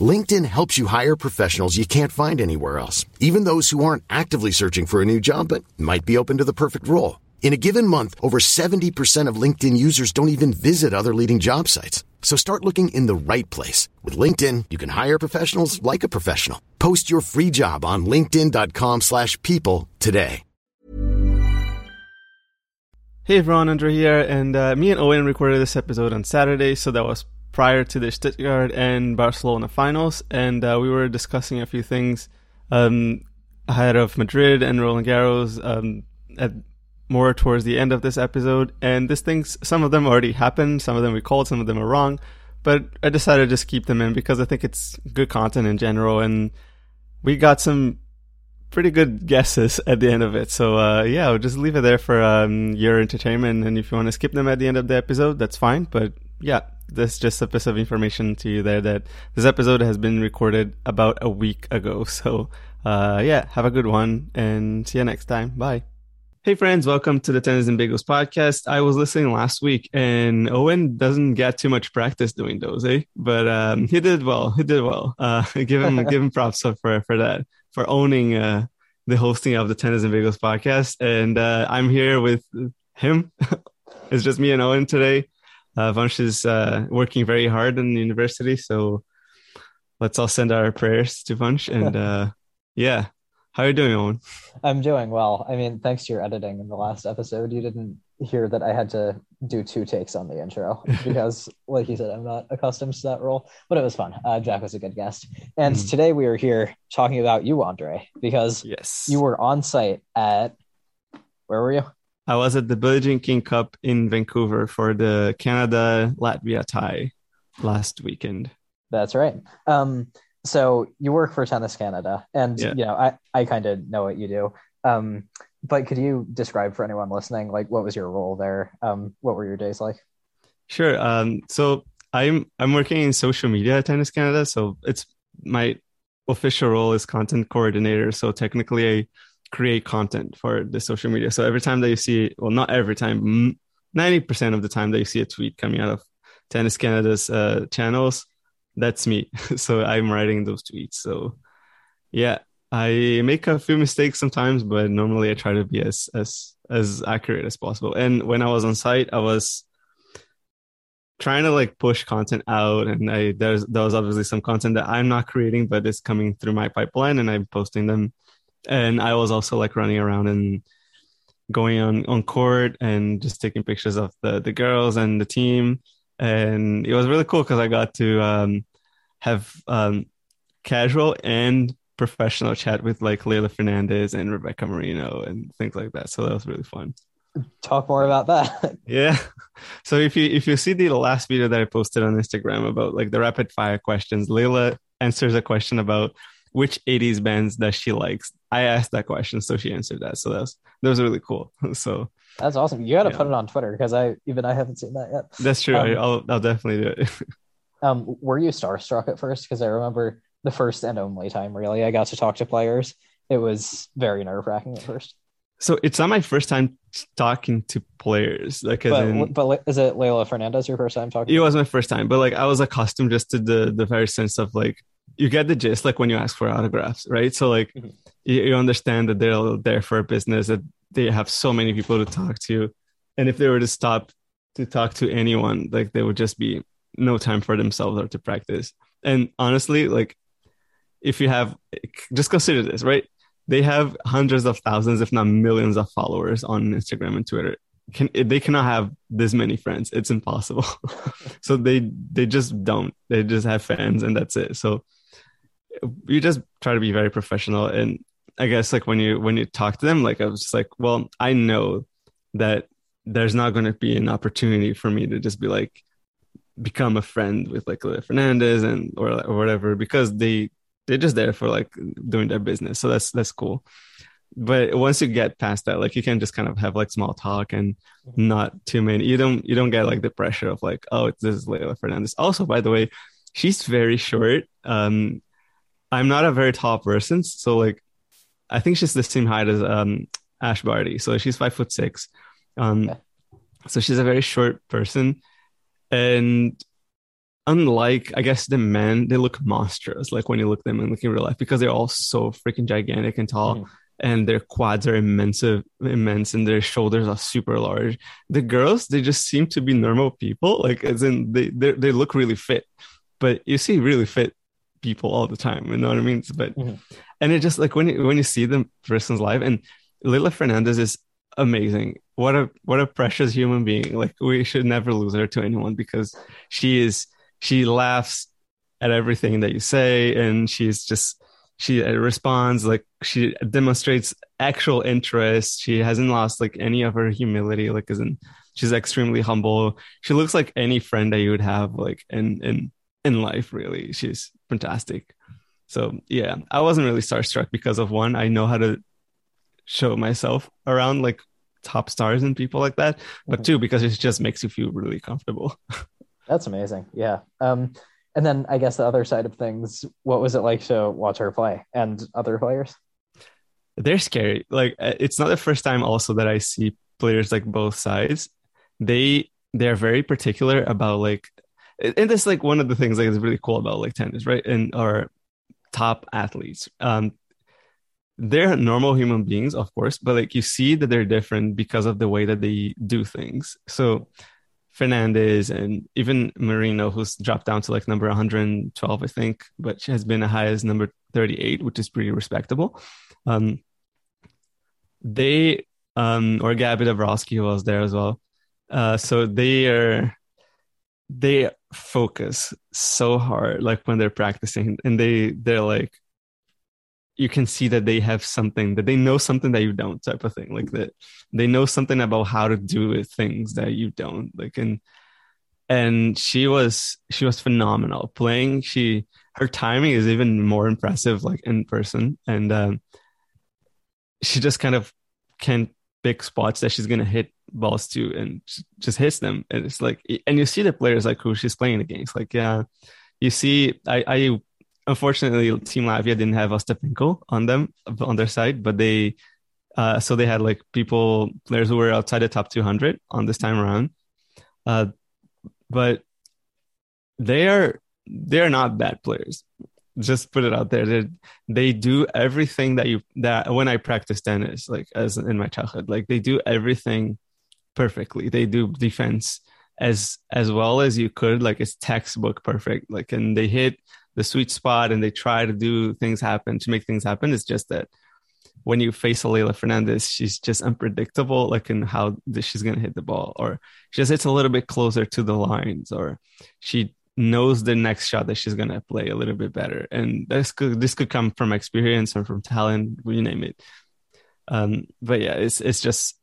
LinkedIn helps you hire professionals you can't find anywhere else, even those who aren't actively searching for a new job but might be open to the perfect role. In a given month, over 70% of LinkedIn users don't even visit other leading job sites. So start looking in the right place. With LinkedIn, you can hire professionals like a professional. Post your free job on linkedin.com slash people today. Hey everyone, Andre here, and uh, me and Owen recorded this episode on Saturday, so that was prior to the Stuttgart and Barcelona finals, and uh, we were discussing a few things um, ahead of Madrid and Roland Garros um, at more towards the end of this episode. And these things, some of them already happened, some of them we called, some of them are wrong, but I decided to just keep them in because I think it's good content in general, and we got some pretty good guesses at the end of it. So uh, yeah, I'll just leave it there for um, your entertainment. And if you want to skip them at the end of the episode, that's fine. But yeah, that's just a piece of information to you there that this episode has been recorded about a week ago. So uh, yeah, have a good one and see you next time. Bye. Hey friends, welcome to the Tennis and Bagels podcast. I was listening last week and Owen doesn't get too much practice doing those, eh? But um, he did well. He did well. Uh, give him give him props for for that for owning uh, the hosting of the Tennis and Bagels podcast. And uh, I'm here with him. it's just me and Owen today. Uh, Vansh is uh, working very hard in the university, so let's all send our prayers to Vansh. And uh, yeah, how are you doing, Owen? I'm doing well. I mean, thanks to your editing in the last episode, you didn't hear that I had to do two takes on the intro because, like you said, I'm not accustomed to that role. But it was fun. Uh, Jack was a good guest, and mm. today we are here talking about you, Andre, because yes, you were on site at where were you? I was at the Billie Jean King Cup in Vancouver for the Canada Latvia tie last weekend. That's right. Um, so you work for Tennis Canada, and yeah. you know I I kind of know what you do. Um, but could you describe for anyone listening, like what was your role there? Um, what were your days like? Sure. Um, so I'm I'm working in social media at Tennis Canada. So it's my official role is content coordinator. So technically, I create content for the social media. So every time that you see, well, not every time, ninety percent of the time that you see a tweet coming out of Tennis Canada's uh, channels, that's me. so I'm writing those tweets. So yeah, I make a few mistakes sometimes, but normally I try to be as as as accurate as possible. And when I was on site, I was trying to like push content out and I there's there was obviously some content that I'm not creating but it's coming through my pipeline and I'm posting them and I was also like running around and going on on court and just taking pictures of the the girls and the team and it was really cool because I got to um, have um, casual and professional chat with like Leylah Fernandez and Rebecca Marino and things like that. So that was really fun. Talk more about that. yeah. So if you if you see the last video that I posted on Instagram about like the rapid fire questions, Leila answers a question about which 80s bands that she likes. I asked that question, so she answered that. So that's that was really cool. So that's awesome. You got to yeah. put it on Twitter because I even I haven't seen that yet. That's true. Um, I, will I'll definitely do it. um, were you starstruck at first? Because I remember the first and only time really I got to talk to players. It was very nerve wracking at first. So it's not my first time talking to players. Like, but, in, but is it Leylah Fernandez your first time talking? It was my first time, but like I was accustomed just to the the very sense of like you get the gist like when you ask for autographs, right? So like mm-hmm. you, you understand that they're there for a business that they have so many people to talk to, and if they were to stop to talk to anyone, like they would just be no time for themselves or to practice. And honestly, like if you have just consider this, right? They have hundreds of thousands, if not millions, of followers on Instagram and Twitter. Can they cannot have this many friends? It's impossible. so they they just don't. They just have fans, and that's it. So you just try to be very professional. And I guess like when you when you talk to them, like I was just like, well, I know that there's not going to be an opportunity for me to just be like become a friend with like Leylah Fernandez and or or whatever because they they're just there for like doing their business. So that's that's cool. but once you get past that, like you can just kind of have like small talk and not too many. You don't you don't get like the pressure of like, oh, this is Leylah Fernandez. Also, by the way, she's very short. Um, I'm not a very tall person, so like, I think she's the same height as um Ash Barty. So she's five foot six. Um, okay. so she's a very short person, and unlike I guess the men, they look monstrous. Like when you look at them and look in real life, because they're all so freaking gigantic and tall. Mm and their quads are immense, immense, and their shoulders are super large. The girls, they just seem to be normal people, like as in they they look really fit, but you see really fit people all the time. You know what I mean? But mm-hmm. and it just like when you when you see them person's life, and Leylah Fernandez is amazing. What a what a precious human being. Like we should never lose her to anyone because she is she laughs at everything that you say, and she's just she uh, responds like she demonstrates actual interest she hasn't lost like any of her humility like isn't she's extremely humble she looks like any friend that you would have like in in in life really she's fantastic so yeah i wasn't really starstruck because of one i know how to show myself around like top stars and people like that but mm-hmm. two because it just makes you feel really comfortable that's amazing yeah um and then I guess the other side of things, what was it like to watch her play and other players? They're scary. Like uh, it's not the first time also that I see players like both sides. They they're very particular about like and that's like one of the things like is really cool about like tennis, right? And our top athletes. Um they're normal human beings, of course, but like you see that they're different because of the way that they do things. So Fernandez and even Marino, who's dropped down to like number 112, I think, but she has been as high as number 38, which is pretty respectable. Um, they, um, or Gabby Dabrowski was there as well. Uh, so they are, they focus so hard, like when they're practicing, and they they're like, you can see that they have something that they know something that you don't type of thing like that they know something about how to do things that you don't like and and she was she was phenomenal. Playing she her timing is even more impressive like in person and um, she just kind of can pick spots that she's gonna hit balls to and just hits them and it's like and you see the players like who she's playing against like yeah you see i i unfortunately, Team Latvia didn't have Ostapenko on them on their side, but they uh, so they had like people players who were outside the top 200 on this time around. Uh, but they are they are not bad players. Just put it out there. They they do everything that you that when I practice tennis, like as in my childhood, like they do everything perfectly. They do defense as as well as you could, like it's textbook perfect. Like and they hit the sweet spot and they try to do things happen to make things happen. It's just that when you face a Leylah Fernandez, she's just unpredictable, like in how she's gonna hit the ball, or she just hits a little bit closer to the lines, or she knows the next shot that she's gonna play a little bit better. And this could this could come from experience or from talent, you name it. Um, but yeah, it's it's just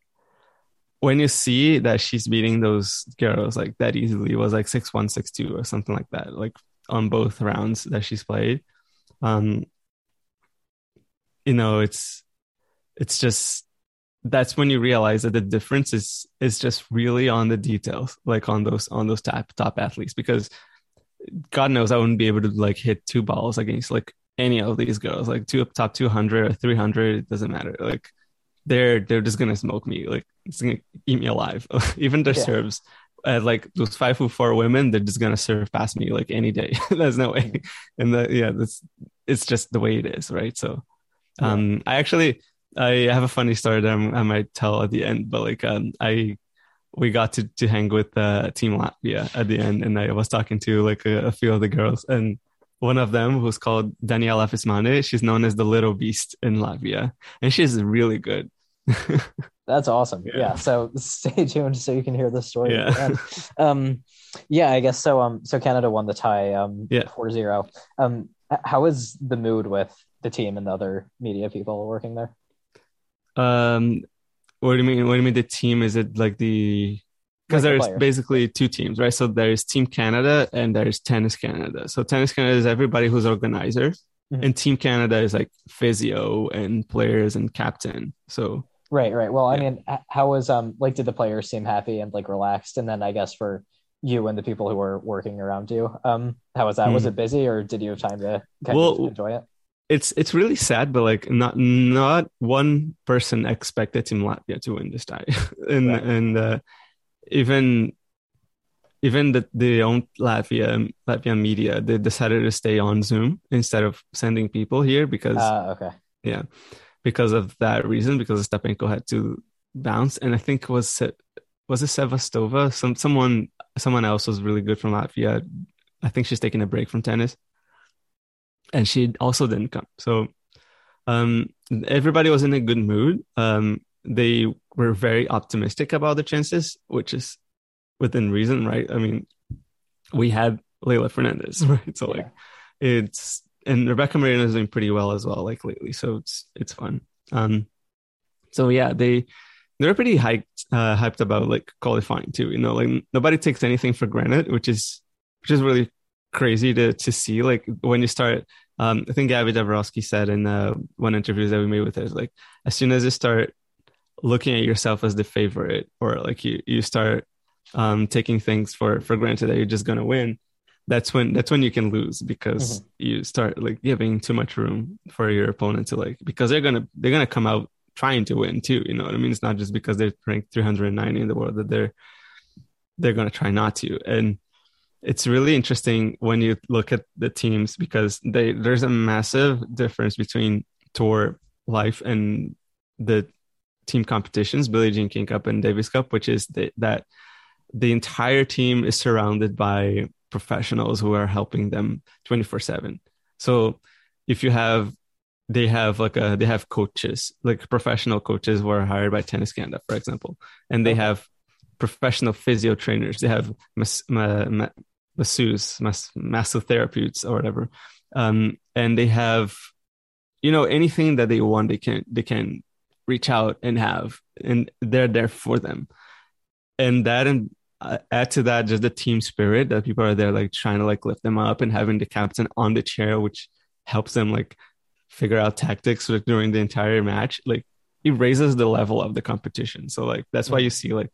when you see that she's beating those girls like that easily, was like six one, six two, or something like that, like on both rounds that she's played. Um, you know, it's it's just that's when you realize that the difference is is just really on the details, like on those on those top top athletes, because God knows I wouldn't be able to like hit two balls against like any of these girls, like two top two hundred or three hundred, it doesn't matter. Like they're they're just gonna smoke me, like it's gonna eat me alive. Even their yeah. serves uh, like those five foot four women, they're just gonna serve past me like any day. There's no way. Mm-hmm. And the, yeah, that's it's just the way it is, right? So, um, yeah. I actually I have a funny story that I'm, i might tell at the end, but like um, I we got to to hang with uh, Team Latvia at the end, and I was talking to like a, a few of the girls, and one of them who's called Daniela Vismane, she's known as the little beast in Latvia, and she's really good. That's awesome. Yeah. yeah. So stay tuned so you can hear the story. Yeah. um, yeah, I guess so. Um, so Canada won the tie. Um, yeah. 4-0. Um, how is the mood with the team and the other media people working there? Um, what do you mean? What do you mean? The team is it like the because like there's the basically two teams, right? So there's Team Canada and there's Tennis Canada. So Tennis Canada is everybody who's organizer, mm-hmm. and Team Canada is like physio and players and captain. So right, right. Well, yeah. I mean, how was um like did the players seem happy and like relaxed? And then I guess for you and the people who were working around you, um, how was that? Mm-hmm. Was it busy or did you have time to kind well, of enjoy it? It's it's really sad, but like not not one person expected Team Latvia to win this tie, and right. and uh, even even the the own Latvia Latvian media they decided to stay on Zoom instead of sending people here because uh, okay. Yeah. Because of that reason because Ostapenko had to bounce. And I think it was was it Sevastova? Some someone someone else was really good from Latvia. I think she's taking a break from tennis and she also didn't come so um everybody was in a good mood um they were very optimistic about the chances which is within reason, right? I mean, we had Leylah Fernandez, right? So yeah. like it's and Rebecca Marino is doing pretty well as well, like lately. So it's it's fun. Um so yeah, they they're pretty hyped uh, hyped about like qualifying too. You know, like nobody takes anything for granted, which is which is really crazy to to see. Like when you start um I think Gabby Dabrowski said in uh, one interview that we made with her, like as soon as you start looking at yourself as the favorite or like you you start um, taking things for for granted that you're just gonna win, that's when that's when you can lose because mm-hmm. you start like giving too much room for your opponent to like because they're gonna they're gonna come out trying to win too. You know what I mean? It's not just because they're ranked 390 in the world that they're they're gonna try not to. And it's really interesting when you look at the teams because they there's a massive difference between tour life and the team competitions, Billie Jean King Cup and Davis Cup, which is the, that the entire team is surrounded by professionals who are helping them 24 7 so if you have they have like a they have coaches like professional coaches who are hired by tennis canada for example and they have professional physio trainers. They have mas- ma- ma- masseuse mas- or whatever. Um, and they have you know anything that they want they can they can reach out and have and they're there for them. And that and uh, add to that just the team spirit that people are there like trying to like lift them up and having the captain on the chair which helps them like figure out tactics like, during the entire match like it raises the level of the competition. So like that's why you see like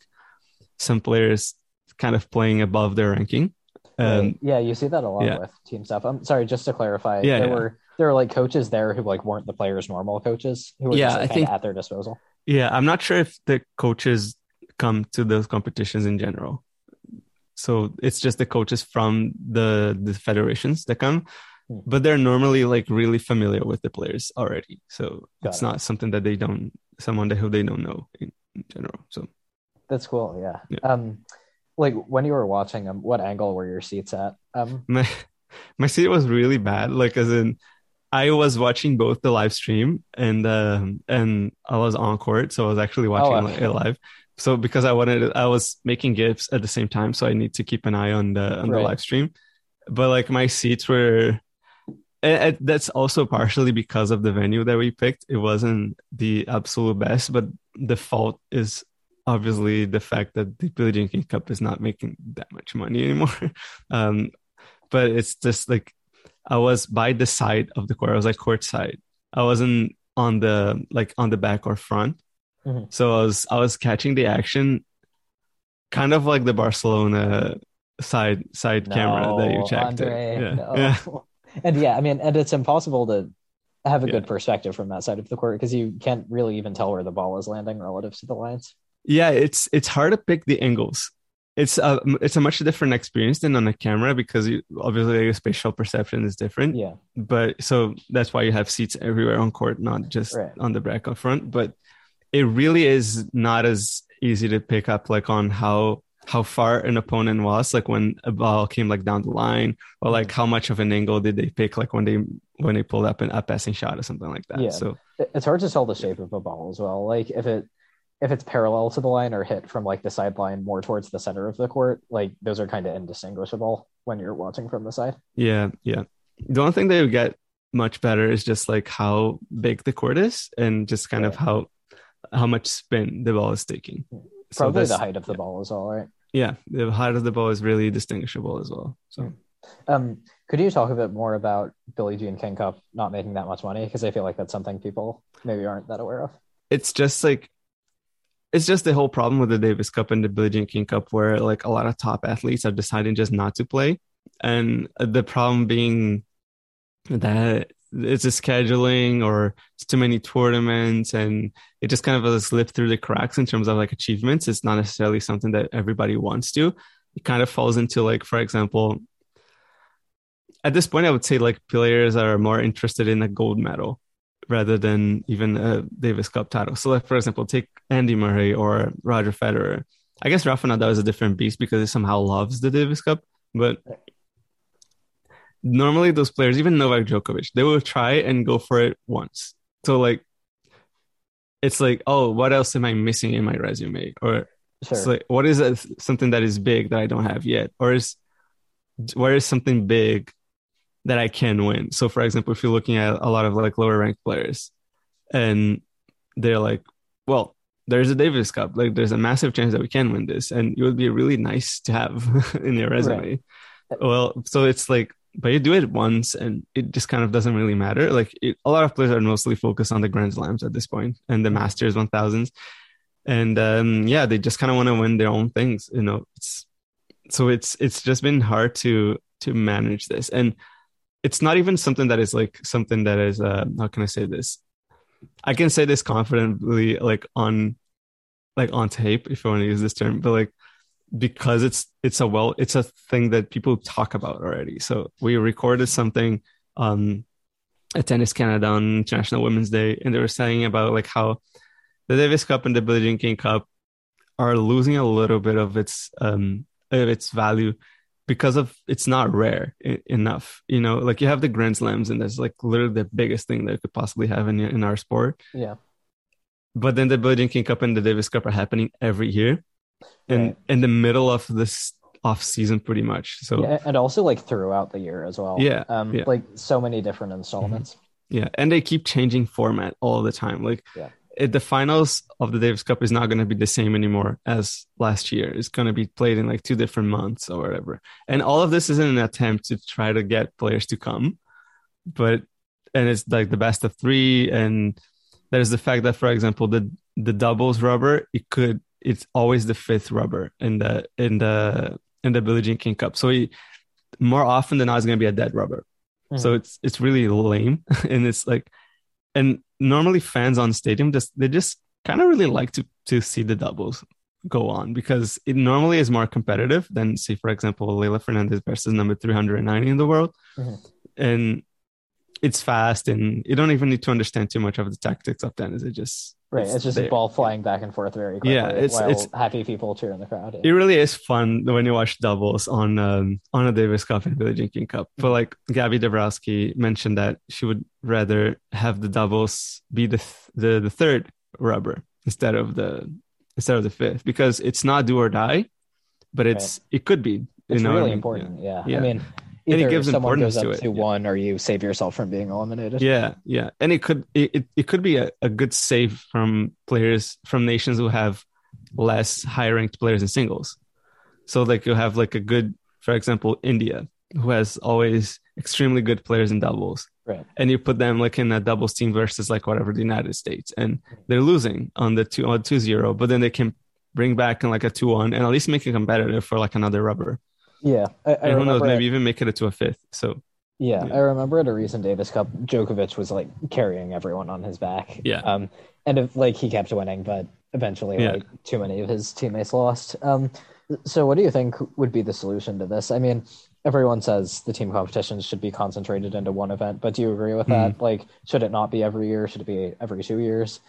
some players kind of playing above their ranking um, yeah you see that a lot yeah. with team stuff i'm sorry just to clarify yeah, there yeah. were there were like coaches there who like weren't the players normal coaches who were yeah, just, like, I think, at their disposal yeah i'm not sure if the coaches come to those competitions in general. So it's just the coaches from the the federations that come, hmm. but they're normally like really familiar with the players already. So Got it's it. not something that they don't someone that who they don't know in, in general. So that's cool. Yeah. yeah. Um, like when you were watching them, um, what angle were your seats at? Um, my my seat was really bad. Like as in, I was watching both the live stream and um and I was on court, so I was actually watching oh, okay. it live so because I wanted, I was making gifts at the same time, so I need to keep an eye on the on right. the live stream. But like my seats were, and, that's also partially because of the venue that we picked. It wasn't the absolute best, but the fault is obviously the fact that the Billie Jean King Cup is not making that much money anymore. um, but it's just like I was by the side of the court. I was like court side. I wasn't on the like on the back or front. Mm-hmm. So I was I was catching the action, kind of like the Barcelona side side no, camera that you checked. Andre, yeah. No. yeah. And yeah, I mean, and it's impossible to have a yeah. good perspective from that side of the court because you can't really even tell where the ball is landing relative to the lines. Yeah, it's it's hard to pick the angles. It's a it's a much different experience than on a camera because you, obviously your spatial perception is different. Yeah. But so that's why you have seats everywhere on court, not just right. on the back up front. But it really is not as easy to pick up like on how how far an opponent was like when a ball came like down the line or like mm. how much of an angle did they pick like when they when they pulled up an up passing shot or something like that yeah. so it's hard to tell the shape of a ball as well like if it if it's parallel to the line or hit from like the sideline more towards the center of the court like those are kind of indistinguishable when you're watching from the side yeah yeah the only thing that you get much better is just like how big the court is and just kind yeah. of how how much spin the ball is taking. Probably so the height of the yeah. ball is all right. Yeah, the height of the ball is really distinguishable as well. So Um, could you talk a bit more about Billie Jean King Cup not making that much money? Because I feel like that's something people maybe aren't that aware of. It's just like it's just the whole problem with the Davis Cup and the Billie Jean King Cup, where like a lot of top athletes are deciding just not to play, and the problem being that it's a scheduling or it's too many tournaments and it just kind of slipped through the cracks in terms of like achievements. It's not necessarily something that everybody wants to. It kind of falls into like for example at this point i would say like players are more interested in a gold medal rather than even a davis cup title so like for example take andy murray or roger federer i guess rafa nadal is a different beast because he somehow loves the davis cup but normally those players, even Novak Djokovic, they will try and go for it once. So like, it's like, oh, what else am I missing in my resume? Or sure. it's like, what is a, something that is big that I don't have yet? Or is where is something big that I can win? So for example, if you're looking at a lot of like lower ranked players, and they're like, well, there's a Davis Cup. Like there's a massive chance that we can win this, and it would be really nice to have in your resume. Right. Well, so it's like but you do it once and it just kind of doesn't really matter. Like it, a lot of players are mostly focused on the Grand Slams at this point and the Masters 1000s. And um, yeah, they just kind of want to win their own things, you know. It's so it's it's just been hard to to manage this. And it's not even something that is like something that is uh how can I say this? I can say this confidently like on like on tape if I want to use this term, but like because it's it's a well it's a thing that people talk about already so we recorded something um at tennis canada on international women's day and they were saying about like how the davis cup and the billie jean king cup are losing a little bit of its um of its value because of it's not rare enough you know like you have the grand slams and that's like literally the biggest thing that could possibly have in, in our sport yeah but then the billie jean king cup and the davis cup are happening every year and right. in the middle of this off season pretty much so yeah, and also like throughout the year as well yeah, um yeah. like so many different installments mm-hmm. yeah and they keep changing format all the time like yeah it, the finals of the Davis Cup is not going to be the same anymore as last year. It's going to be played in like two different months or whatever. And all of this is in an attempt to try to get players to come. But and it's like the best of three. And there's the fact that, for example, the the doubles rubber, it could it's always the fifth rubber in the in the in the Billie Jean King Cup. So he, more often than not, it's going to be a dead rubber. Mm-hmm. So it's it's really lame, and it's like, and normally fans on stadium just they just kind of really like to to see the doubles go on because it normally is more competitive than say for example Leylah Fernandez versus number 390 in the world mm-hmm. and it's fast and you don't even need to understand too much of the tactics of tennis it just Right, it's, it's just there. a ball flying back and forth very quickly. Yeah, it's it's happy people cheer in the crowd. It really is fun when you watch doubles on um, on a Davis Cup and Billie Jean King Cup. But like Gabby Dabrowski mentioned that she would rather have the doubles be the th- the the third rubber instead of the instead of the fifth because it's not do or die, but it's right. it could be. It's know really I mean? important. Yeah. yeah. I mean, and it gives someone goes up to, to one or you save yourself from being eliminated. Yeah, yeah. And it could it, it could be a, a good save from players from nations who have less high ranked players in singles. So like you have like a good, for example, India, who has always extremely good players in doubles. Right. And you put them like in a doubles team versus like whatever the United States and they're losing on the two on two zero, but then they can bring back in like a two one and at least make it competitive for like another rubber. Yeah, I, I who knows? Maybe even make it to a fifth. So yeah, yeah, I remember at a recent Davis Cup, Djokovic was like carrying everyone on his back. Yeah. Um, and if, like he kept winning, but eventually, yeah. like too many of his teammates lost. Um, so what do you think would be the solution to this? I mean, everyone says the team competitions should be concentrated into one event, but do you agree with that? Mm. Like, should it not be every year? Should it be every two years?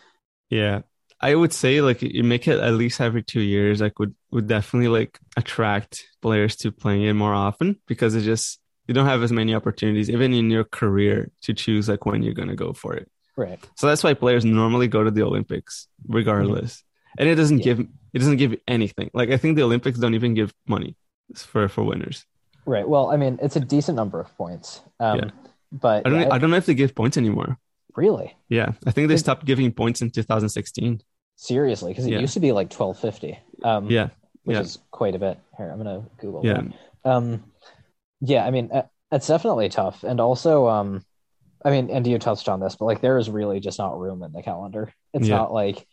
Yeah, I would say like you make it at least every two years. Like would would definitely like attract players to playing it more often because it just you don't have as many opportunities even in your career to choose like when you're gonna go for it. Right. So that's why players normally go to the Olympics regardless, mm-hmm. and it doesn't yeah. give it doesn't give anything. Like I think the Olympics don't even give money for for winners. Right. Well, I mean, it's a decent number of points. Um, yeah. But I don't. Yeah, I don't know if they give points anymore. Really? Yeah, I think they stopped giving points in 2016. Seriously, because it yeah. used to be like twelve fifty. Um, yeah, which yeah. is quite a bit. Here, I'm gonna Google. Yeah. Um, Yeah, I mean, uh, it's definitely tough, and also, um, I mean, and you touched on this, but like there is really just not room in the calendar. It's Yeah. not like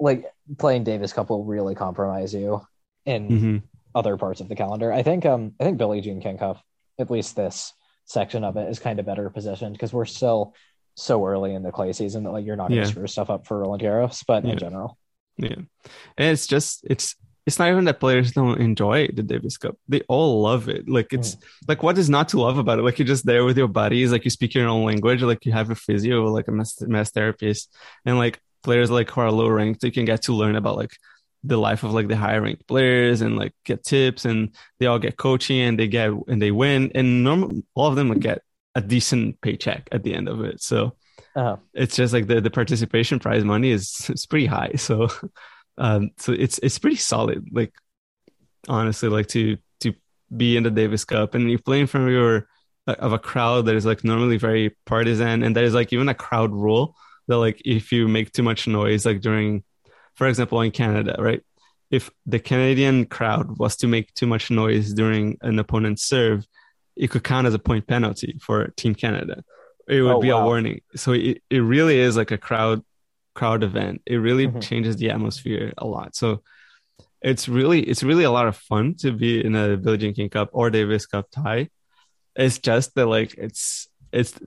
like playing Davis Cup will really compromise you in hmm other parts of the calendar. I think um I think Billie Jean King Cup, at least this section of it, is kind of better positioned because we're still so early in the clay season that like you're not going to Yeah. screw stuff up for Roland Garros, but Yeah. in general, Yeah, and it's just it's it's not even that players don't enjoy the Davis Cup; they all love it. Like it's mm. like what is not to love about it? Like you're just there with your buddies, like you speak your own language, like you have a physio, like a mass, mass therapist, and like players like who are low ranked, you can get to learn about like the life of like the higher ranked players and like get tips, and they all get coaching and they get and they win, and normal all of them would get a decent paycheck at the end of it. So uh, it's just like the, the participation prize money is it's pretty high. So um so it's it's pretty solid. Like honestly like to to be in the davis cup and you play in front of your of a crowd that is like normally very partisan and there is like even a crowd rule that like if you make too much noise like during for example in canada right? If the canadian crowd was to make too much noise during an opponent's serve it could count as a point penalty for team canada. It would Oh, be a warning. So it, it really is like a crowd crowd event. It really Mhm. changes the atmosphere a lot. So it's really it's really a lot of fun to be in a Billie King Cup or Davis Cup tie. It's just that like it's it's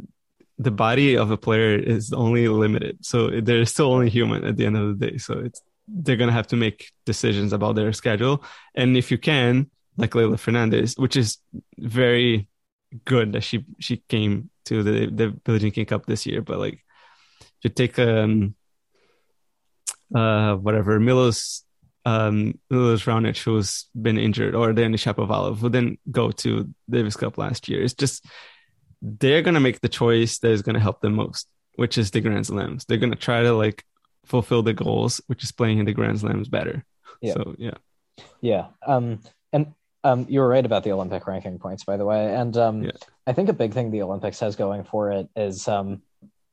the body of a player is only limited, so they're still only human at the end of the day. So it's they're gonna have to make decisions about their schedule, and if you can, like Leylah Fernandez, which is very good that she she came to the the Billie Jean King Cup this year, but like you take um uh whatever Milos um Milos Raonic who's been injured or Danny Shapovalov who didn't go to Davis Cup last year. It's just they're gonna make the choice that is gonna help them most, which is the Grand Slams. They're gonna try to like fulfill the goals, which is playing in the Grand Slams better. Yeah. So yeah. yeah. Um, and um, you were right about the Olympic ranking points, by the way, and um, Yeah. I think a big thing the Olympics has going for it is um,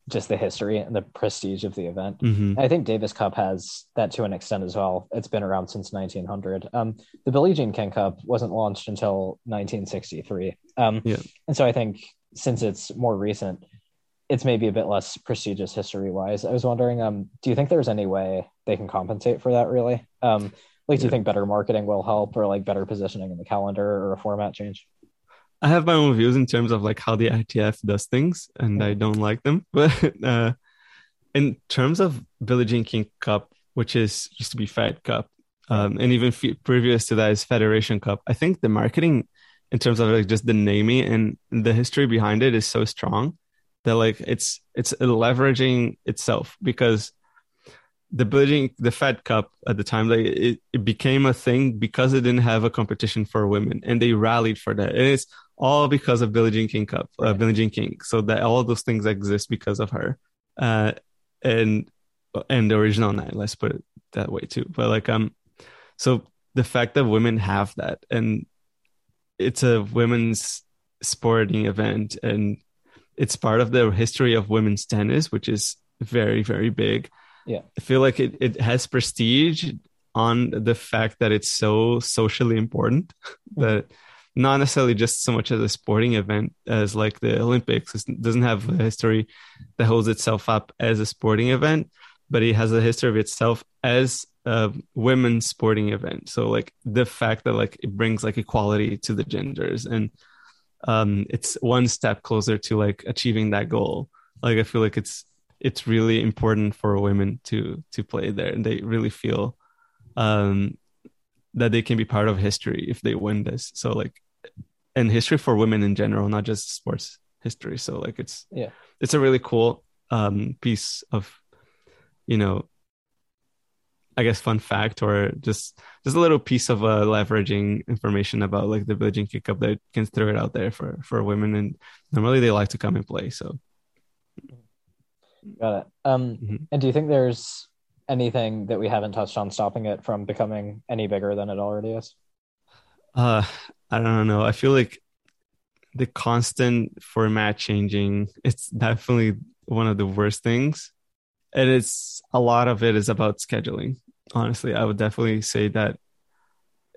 just the history and the prestige of the event. hmm I think Davis Cup has that to an extent as well. It's been around since 1900. Um, the Billie Jean King Cup wasn't launched until 1963. Um, Yeah. And so I think since it's more recent, it's maybe a bit less prestigious history wise. I was wondering, um, do you think there's any way they can compensate for that really? Like, do you think better marketing will help or like better positioning in the calendar or a format change? I have my own views in terms of like how the ITF does things, and I don't like them. But uh, in terms of Billie Jean King Cup, which is used to be Fed Cup, um, and even fe- previous to that is Federation Cup, I think the marketing, in terms of like just the naming and the history behind it, is so strong that like it's it's leveraging itself because the Jean, the Fed Cup at the time, like it, it became a thing because it didn't have a competition for women, and they rallied for that. And it's all because of Billie Jean King Cup, uh, Right. Billie Jean King. So that all of those things exist because of her, uh, and and the original nine. Let's put it that way too. But like um, so the fact that women have that, and it's a women's sporting event, and it's part of the history of women's tennis, which is very very big. Yeah. I feel like it, it has prestige on the fact that it's so socially important that not necessarily just so much as a sporting event as like the Olympics it doesn't have a history that holds itself up as a sporting event, but it has a history of itself as a women's sporting event. So like the fact that like it brings like equality to the genders and um it's one step closer to like achieving that goal. Like I feel like it's it's really important for women to to play there. And they really feel um that they can be part of history if they win this. So like and history for women in general not just sports history. So like it's Yeah. it's a really cool um piece of you know i guess fun fact or just just a little piece of uh leveraging information about like the Jean King Cup that can throw it out there for for women. And normally they like to come and play. So Got it. Um, Mhm. And do you think there's anything that we haven't touched on stopping it from becoming any bigger than it already is? Uh, I don't know. I feel like the constant format changing, it's definitely one of the worst things. And it's a lot of it is about scheduling. Honestly, I would definitely say that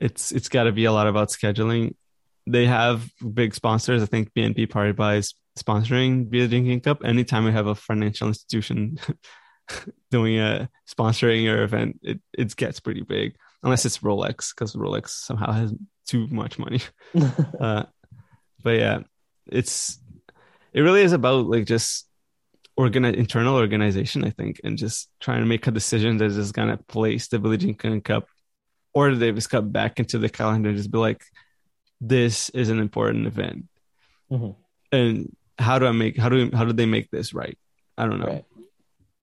it's it's got to be a lot about scheduling. they have big sponsors. I think BNP Paribas is sponsoring Billie Jean King Cup. Anytime we have a financial institution doing a sponsoring your event, it it gets pretty big. Unless it's Rolex, because Rolex somehow has too much money. uh, but yeah, it's it really is about like just organize internal organization, I think, and just trying to make a decision that is gonna place the Billie Jean Cup or the Davis Cup back into the calendar. Just be like, this is an important event, Mhm. and how do I make how do how do they make this right? I don't know. Right.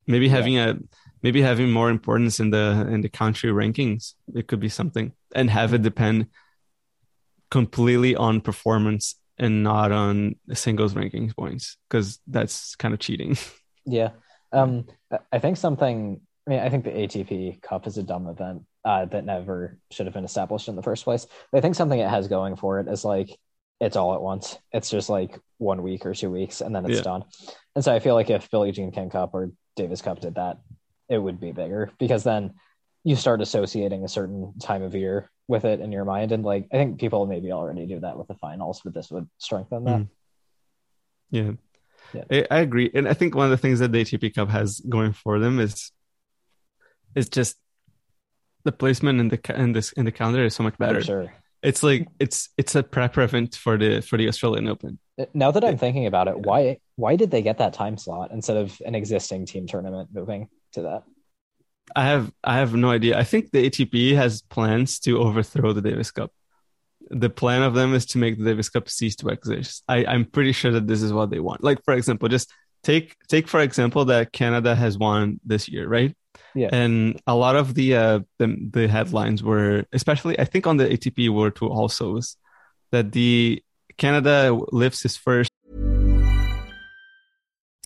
Maybe Yeah. having a maybe having more importance in the in the country rankings. It could be something, and have it depend completely on performance and not on singles rankings points because that's kind of cheating. Yeah. Um, I- I think something, I mean, I think the ATP Cup is a dumb event uh, that never should have been established in the first place. But I think something it has going for it is like it's all at once. It's just like one week or two weeks and then it's Yeah. done. And so I feel like if Billie Jean King Cup or Davis Cup did that, it would be bigger because then you start associating a certain time of year with it in your mind. And like, I think people maybe already do that with the finals, but this would strengthen that. Mm. Yeah. Yeah. I, I agree. And I think one of the things that the ATP Cup has going for them is is just the placement in the in this in the calendar is so much better. For sure. It's like it's it's a prep event for the for the Australian Open. Now that I'm thinking about it, why why did they get that time slot instead of an existing team tournament moving to that? I have I have no idea. I think the ATP has plans to overthrow the Davis Cup. The plan of them is to make the Davis Cup cease to exist. I, I'm pretty sure that this is what they want. Like for example, just take take for example that Canada has won this year, right? Yeah. And a lot of the uh the, the headlines were especially I think on the ATP were to also was that the Canada lifts its first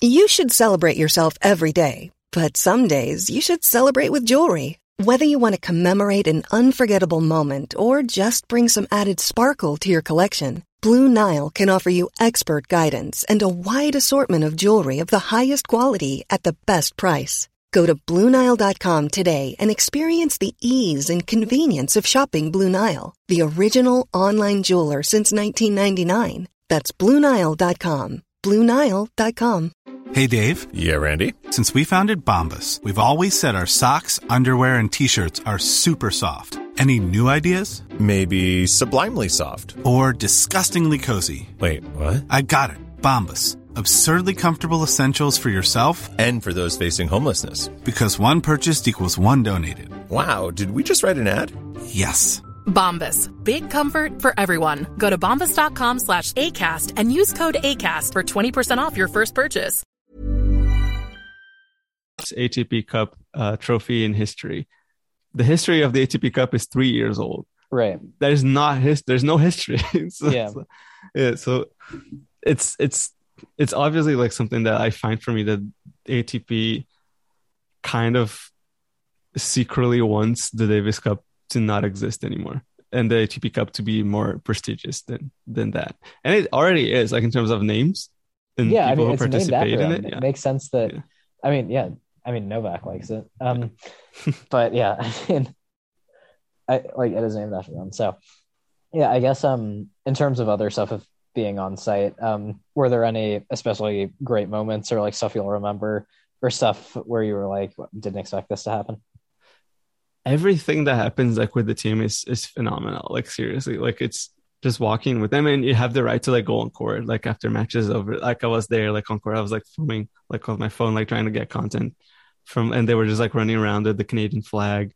You should celebrate yourself every day, but some days you should celebrate with jewelry. Whether you want to commemorate an unforgettable moment or just bring some added sparkle to your collection, Blue Nile can offer you expert guidance and a wide assortment of jewelry of the highest quality at the best price. Go to BlueNile.com today and experience the ease and convenience of shopping Blue Nile, the original online jeweler since 1999. That's BlueNile.com. BlueNile.com. Hey Dave, Yeah, Randy. since we founded Bombas, we've always said our socks, underwear, and t-shirts are super soft. Any new ideas? Maybe sublimely soft. Or disgustingly cozy? Wait, what? I got it. Bombas. Absurdly comfortable essentials for yourself And for those facing homelessness. because one purchased equals one donated. Wow, did we just write an ad? Yes. Bombas. Big comfort for everyone. Go to bombas.com slash ACAST and use code ACAST for 20% off your first purchase. ATP Cup uh, trophy in history. The history of the ATP Cup is three years old. Right. There's not his. There's no history. so, Yeah. so- yeah. So it's it's it's obviously like something that I find for me that ATP kind of secretly wants the Davis Cup to not exist anymore and the ATP Cup to be more prestigious than than that. And it already is like in terms of names and yeah, I people mean, who participate in it. It makes sense that. Yeah. I mean, yeah. I mean, Novak likes it. Um, but yeah, I mean, I like it is named after them. So, yeah, I guess um, in terms of other stuff of being on site, um, were there any especially great moments or like stuff you'll remember or stuff where you were like, didn't expect this to happen? everything that happens like with the team is is phenomenal. Like seriously, like it's just walking with them and you have the right to like go on court like after matches over. Like I was there like on court, I was like filming like with my phone, like trying to get content from, and they were just like running around with the Canadian flag,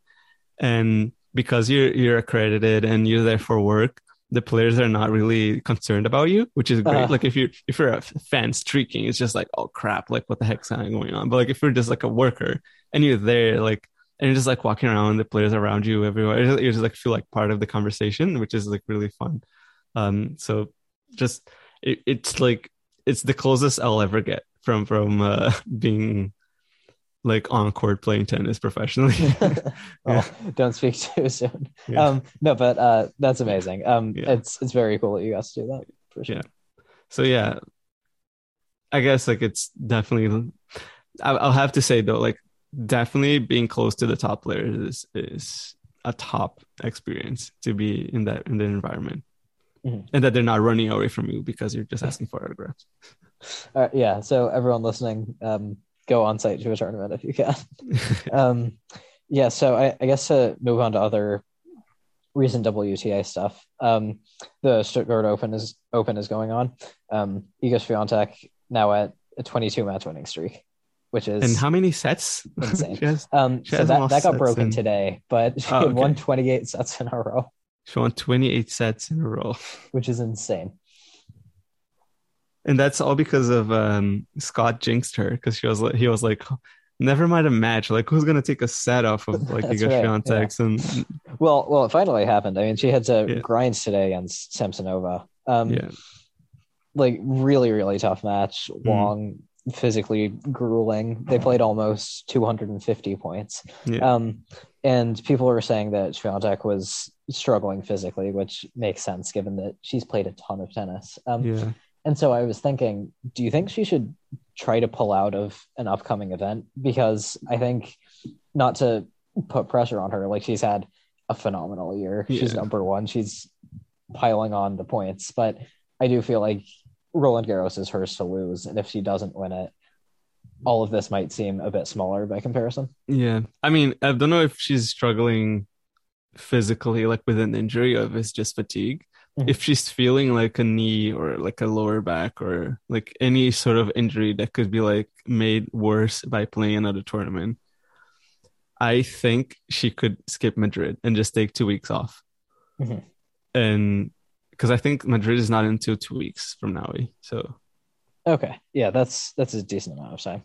and because you're you're accredited and you're there for work. The players are not really concerned about you, which is great. Uh-huh. Like if you're if you're a fan streaking, it's just like oh crap, like what the heck's going on? But like if you're just like a worker and you're there, like and you're just like walking around the players around you everywhere you just, you just like feel like part of the conversation which is like really fun um so just it, it's like it's the closest i'll ever get from from uh being like on court playing tennis professionally well, don't speak too soon. Yeah. Um, no, but uh, that's amazing. Um, Yeah. it's it's very cool that you guys do that for sure. Yeah. so yeah i guess like it's definitely I- i'll have to say though like definitely being close to the top players is is a top experience to be in that in the environment Mhm. and that they're not running away from you because you're just asking for autographs. Uh, yeah. So everyone listening, um, go on site to a tournament if you can. um, yeah. So I, I guess to move on to other recent WTA stuff, um, the Stuttgart Open is Open is going on. Um, Iga Swiatek now at a 22 match winning streak, which is and how many sets? insane. has, um, so that, that got broken in- today, but she Oh, okay. won 28 sets in a row, she won 28 sets in a row. which is insane. And that's all because of um, Scott jinxed her because she was like, he was like, never mind a match. Like, who's gonna take a set off of like Iga right, Swiatek? And Well, well, it finally happened. I mean, she had to Yeah. grind today against Samsonova. Um, yeah, like really, really tough match, Mm-hmm. long, physically grueling. They played almost 250 points. yeah, Um, and people were saying that Swiatek was struggling physically, which makes sense given that she's played a ton of tennis. Um, yeah. And so I was thinking, do you think she should try to pull out of an upcoming event? Because I think not to put pressure on her, like she's had a phenomenal year. She's number one. She's piling on the points, but I do feel like Roland Garros is hers to lose, and if she doesn't win it, all of this might seem a bit smaller by comparison. Yeah. I mean, I don't know if she's struggling physically, like with an injury, or if it's just fatigue. Mhm. If she's feeling like a knee or like a lower back or like any sort of injury that could be like made worse by playing another tournament, I think she could skip Madrid and just take two weeks off. Mhm. And because I think Madrid is not until two weeks from now. eh? So Okay, yeah, that's that's a decent amount of time.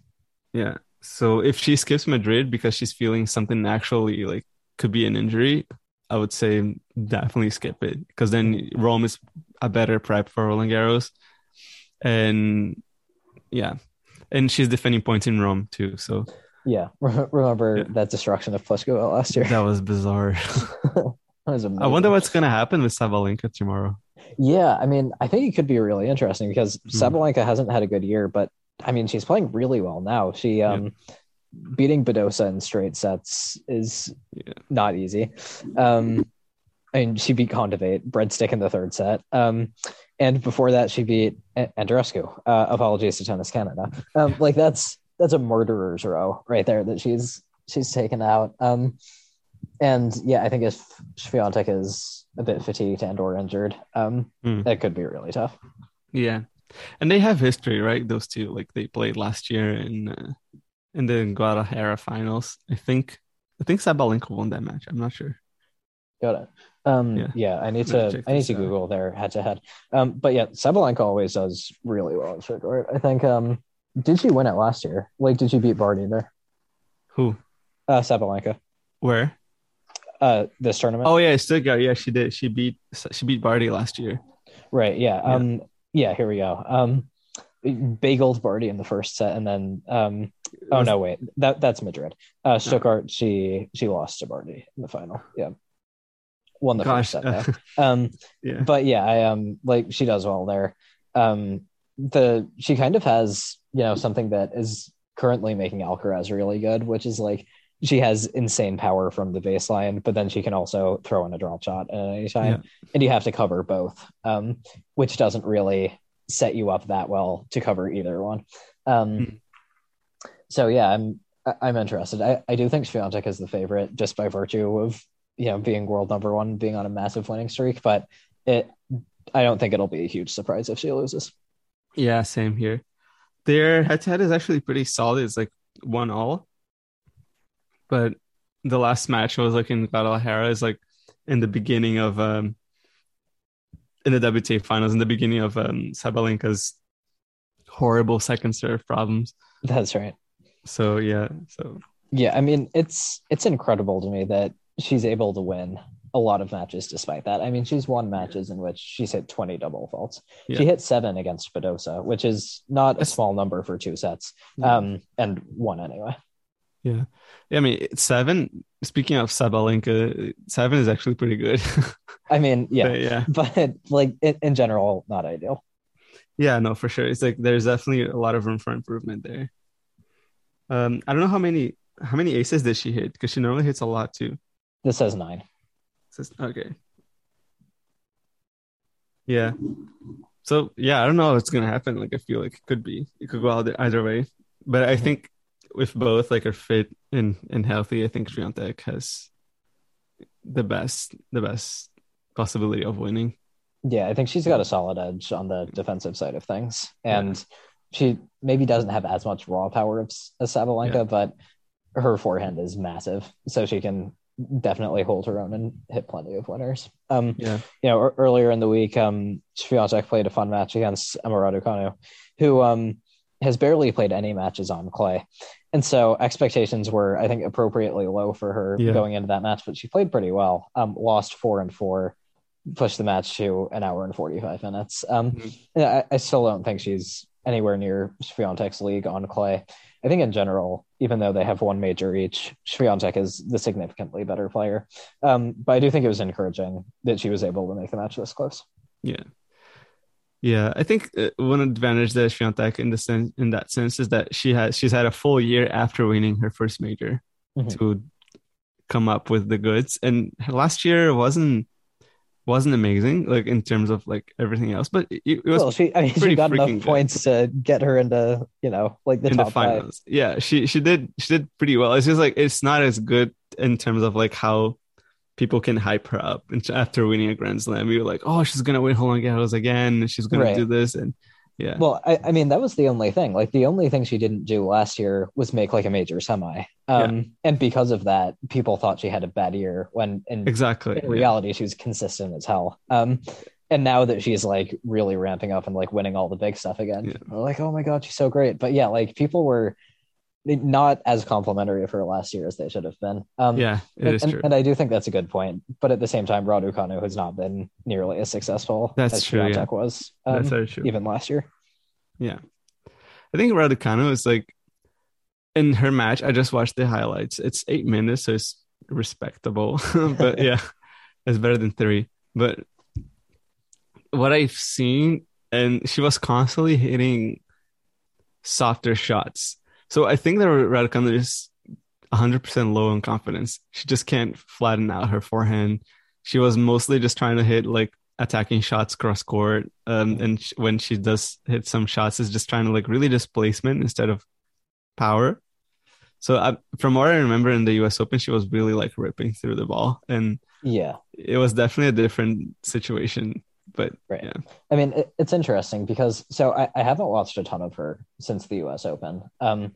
Yeah. So if she skips Madrid because she's feeling something actually like could be an injury, I would say definitely skip it because then Rome is a better prep for Roland Garros. And yeah. And she's defending points in Rome too. So Yeah, remember Yeah. that destruction of Pliskova last year? that was bizarre. that was I wonder what's going to happen with Sabalenka tomorrow. Yeah, I mean, I think it could be really interesting because Hmm. Sabalenka hasn't had a good year, but I mean, she's playing really well now. She um beating Badosa in straight sets is Yeah. not easy. Um mean, she beat Kontaveit, breadstick in the third set. Um and before that she beat Andreescu. Uh apologies to Tennis Canada. Um like that's that's a murderer's row right there that she's she's taken out. Um and yeah, I think if Swiatek is a bit fatigued and or injured, um, Hmm. that could be really tough. Yeah. And they have history, right? Those two, like they played last year in uh, in the Guadalajara finals. I think I think Sabalenka won that match. I'm not sure. Got it. Um, Yeah. yeah. I need gonna I need to out. Google their head to head. Um, but yeah, Sabalenka always does really well in Stuttgart. I think. Um, did she win it last year? Like, did she beat Barty there? Who? Uh, Sabalenka. Where? Uh, this tournament. Oh yeah, Stuttgart. Yeah, she did. She beat she beat Barty last year. Right. Yeah. Um. Yeah. Here we go. Um, bageled Barty in the first set, and then um. Oh was- no! Wait. That that's Madrid. Uh, Stuttgart. She she lost to Barty in the final. Yeah. Won the Gosh. first set. Um. yeah. but yeah, I um like she does well there. Um, the she kind of has you know something that is currently making Alcaraz really good, which is like she has insane power from the baseline, but then she can also throw in a drop shot at any time, and you have to cover both, um, which doesn't really set you up that well to cover either one. Um, Hmm. So yeah, I'm I'm interested. I, I do think Swiatek is the favorite just by virtue of you know being world number one, being on a massive winning streak, but it I don't think it'll be a huge surprise if she loses. Yeah, same here. Their head to head is actually pretty solid. It's like one all. But the last match was like in Guadalajara is like in the beginning of um in the WTA finals, in the beginning of um Sabalenka's horrible second serve problems. That's right. So yeah, so Yeah, I mean it's it's incredible to me that she's able to win a lot of matches despite that. I mean, she's won matches in which she's hit 20 double faults. Yeah. She hit seven against Badosa, which is not a small number for two sets. Um, and one anyway. yeah. I mean seven. Speaking of Sabalenka, seven is actually pretty good. I mean, yeah, But yeah. but like in, in general, not ideal. Yeah, no, for sure. It's like there's definitely a lot of room for improvement there. Um, I don't know how many how many aces did she hit because she normally hits a lot too. This says nine. Says- Okay. Yeah. So yeah, I don't know what's gonna happen. Like I feel like it could be it could go out either way. But I think if both like are fit and and healthy, I think Swiatek has the best the best possibility of winning. Yeah, I think she's got a solid edge on the defensive side of things, and yeah. She maybe doesn't have as much raw power as, Sabalenka, yeah. but her forehand is massive, so she can definitely hold her own and hit plenty of winners. Um, yeah, you know, earlier in the week, um, Swiatek played a fun match against Emma Raducanu, who um has barely played any matches on clay, and so expectations were, I think, appropriately low for her yeah. going into that match. But she played pretty well. Um, lost four and four pushed the match to an hour and 45 minutes. Um, mm-hmm. I, I, still don't think she's anywhere near Swiatek's league on clay. I think in general, even though they have one major each, Swiatek is the significantly better player. Um, but I do think it was encouraging that she was able to make the match this close. Yeah. Yeah, I think uh, one advantage that Swiatek in the sense in that sense is that she has she's had a full year after winning her first major mm-hmm. to come up with the goods, and last year wasn't wasn't amazing, like in terms of like everything else, but it, it was. Well, she, I mean, she got enough good. points to get her into, you know, like the in top the finals. Five. Yeah, she she did she did pretty well. It's just like it's not as good in terms of like how people can hype her up. And after winning a Grand Slam, you're like, oh, she's gonna win Roland Garros again. She's gonna right. do this, and yeah. Well, I, I, mean, that was the only thing. Like the only thing she didn't do last year was make like a major semi. Um, yeah. and because of that, people thought she had a bad year when in exactly in reality yeah. she was consistent as hell. Um, and now that she's like really ramping up and like winning all the big stuff again, yeah. like, oh my god, she's so great. But yeah, like people were not as complimentary of her last year as they should have been. Um, yeah, it and, is true. And, I do think that's a good point. But at the same time, Raducanu has not been nearly as successful that's as true, yeah. was. Um, that's very true. Even last year. Yeah, I think Raducanu is like in her match. I just watched the highlights. It's eight minutes, so it's respectable. but yeah, it's better than three. But what I've seen, and she was constantly hitting softer shots so I think that Raducanu is 100% low in confidence. She just can't flatten out her forehand. She was mostly just trying to hit like attacking shots cross court. Um, and sh- when she does hit some shots, is just trying to like really displacement instead of power. So I, from what I remember in the U.S. Open, she was really like ripping through the ball, and yeah, it was definitely a different situation. But right, yeah. I mean, it, it's interesting because so I, I haven't watched a ton of her since the U.S. Open, um,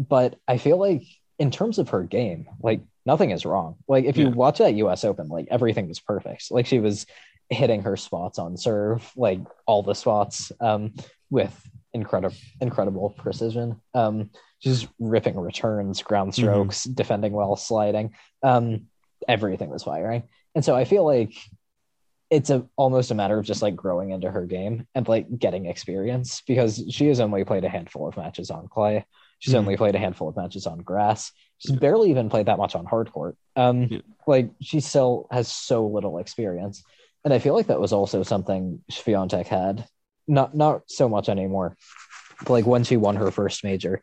but I feel like in terms of her game, like nothing is wrong. Like if you watch that U.S. Open, like everything was perfect. Like she was hitting her spots on serve, like all the spots, um, with incredible incredible precision. Um, just ripping returns, ground mm-hmm. strokes, mm-hmm. defending well, sliding. Um, everything was firing. And so I feel like it's a almost a matter of just like growing into her game and like getting experience because she has only played a handful of matches on clay. She's mm-hmm. only played a handful of matches on grass. She's yeah. barely even played that much on hard court. Um, yeah. like she still has so little experience, and I feel like that was also something Swiatek had. Not not so much anymore. But like when she won her first major,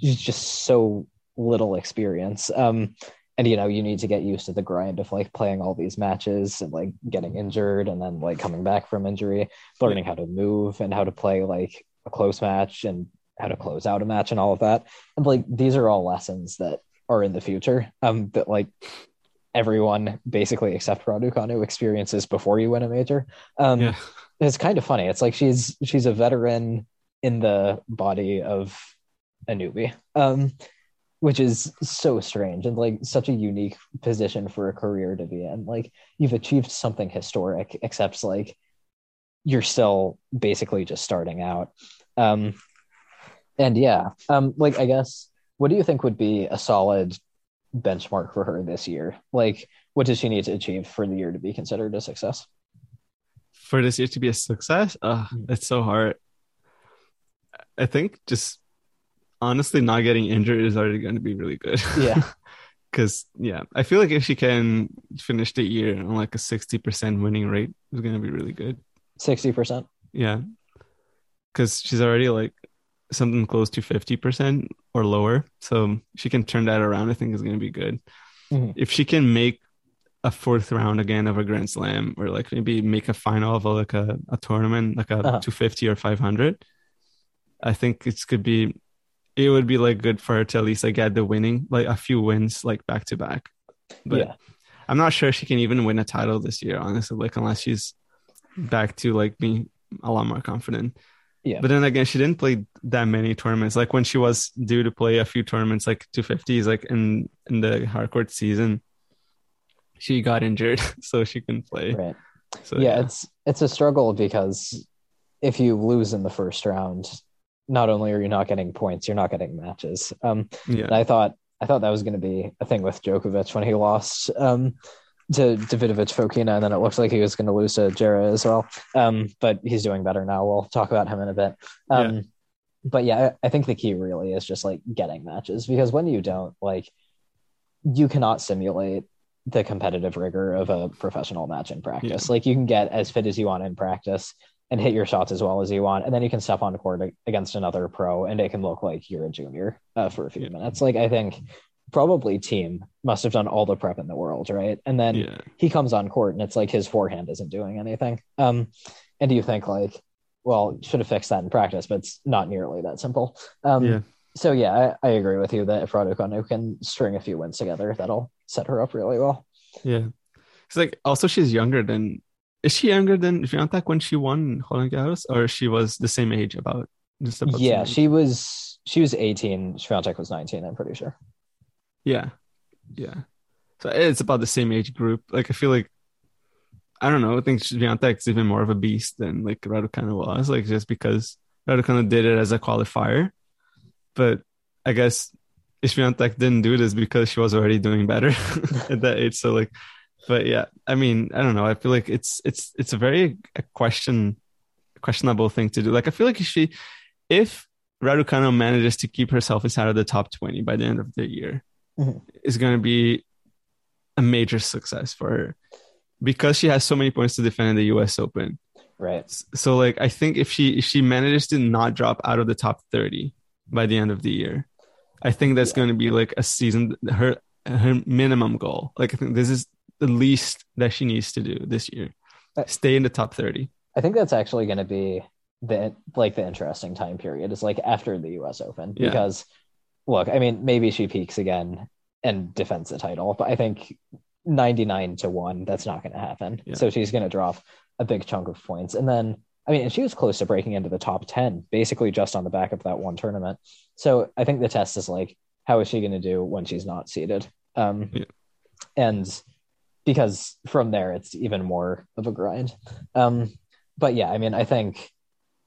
she's just so little experience. Um, and you know you need to get used to the grind of like playing all these matches and like getting injured and then like coming back from injury learning how to move and how to play like a close match and how to close out a match and all of that. And like these are all lessons that are in the future um that like everyone basically except Raducanu experiences before you win a major. Um yeah. it's kind of funny. It's like she's she's a veteran in the body of a newbie. Um which is so strange and like such a unique position for a career to be in. Like you've achieved something historic, except like you're still basically just starting out. Um, and yeah, um, like I guess, what do you think would be a solid benchmark for her this year? Like, what does she need to achieve for the year to be considered a success? For this year to be a success, uh, it's so hard. I think just honestly, not getting injured is already going to be really good. Yeah. Because, yeah, I feel like if she can finish the year on like a 60% winning rate, it's going to be really good. 60%? Yeah. Because she's already like something close to 50% or lower. So she can turn that around. I think is going to be good. Mm-hmm. If she can make a fourth round again of a Grand Slam, or like maybe make a final of a, like a, a tournament, like a Uh-huh. 250 or 500. I think it could be, it would be like good for her to at least like get the winning, like a few wins, like back to back. But yeah, I'm not sure she can even win a title this year, honestly. Like unless she's back to like being a lot more confident. Yeah. But then again, she didn't play that many tournaments. Like when she was due to play a few tournaments, like 250s, like in in the hardcourt season, she got injured, so she couldn't play. right. So yeah, it's it's a struggle because if you lose in the first round, not only are you not getting points, you're not getting matches. Um, yeah, and I thought I thought that was going to be a thing with Djokovic when he lost um, to Davidovich Fokina, and then it looked like he was going to lose to Djere as well. Um, but he's doing better now. We'll talk about him in a bit. Um, Yeah. But yeah, I, I think the key really is just like getting matches because when you don't, like, you cannot simulate the competitive rigor of a professional match in practice. Like, you can get as fit as you want in practice and hit your shots as well as you want, and then you can step on court against another pro, and it can look like you're a junior uh, for a few Yeah. minutes. Like, I think probably team must have done all the prep in the world, right? And then yeah, he comes on court and it's like his forehand isn't doing anything. Um, and do you think like, well, should have fixed that in practice, but it's not nearly that simple. Um, yeah. so yeah, I, I agree with you that if Raducanu can string a few wins together, that'll set her up really well. yeah. It's like also she's younger than. Is she younger than Swiatek when she won Roland Garros, or she was the same age about? Just about yeah, she was she was 18. Swiatek was 19. I'm pretty sure. Yeah. Yeah. So it's about the same age group. Like I feel like I don't know, I think Swiatek's even more of a beast than like Raducanu was, like just because Raducanu did it as a qualifier. But I guess Swiatek didn't do this because she was already doing better at that age. So like but yeah, I mean, I don't know. I feel like it's it's it's a very a question questionable thing to do. Like I feel like if she if Raducanu manages to keep herself inside of the top 20 by the end of the year, Mhm. is going to be a major success for her because she has so many points to defend in the US Open. Right. So like I think if she if she manages to not drop out of the top 30 by the end of the year, I think that's Yeah. going to be like a season her her minimum goal. Like I think this is the least that she needs to do this year. Uh, Stay in the top 30. I think that's actually going to be the like the interesting time period is like after the U.S. Open Yeah. because look, I mean, maybe she peaks again and defends the title, but I think ninety nine to one that's not going to happen. Yeah. So she's going to drop a big chunk of points, and then I mean, and she was close to breaking into the top ten, basically just on the back of that one tournament. So I think the test is like, how is she going to do when she's not seeded? Um, Yeah. and because from there it's even more of a grind. Um, but yeah, I mean, I think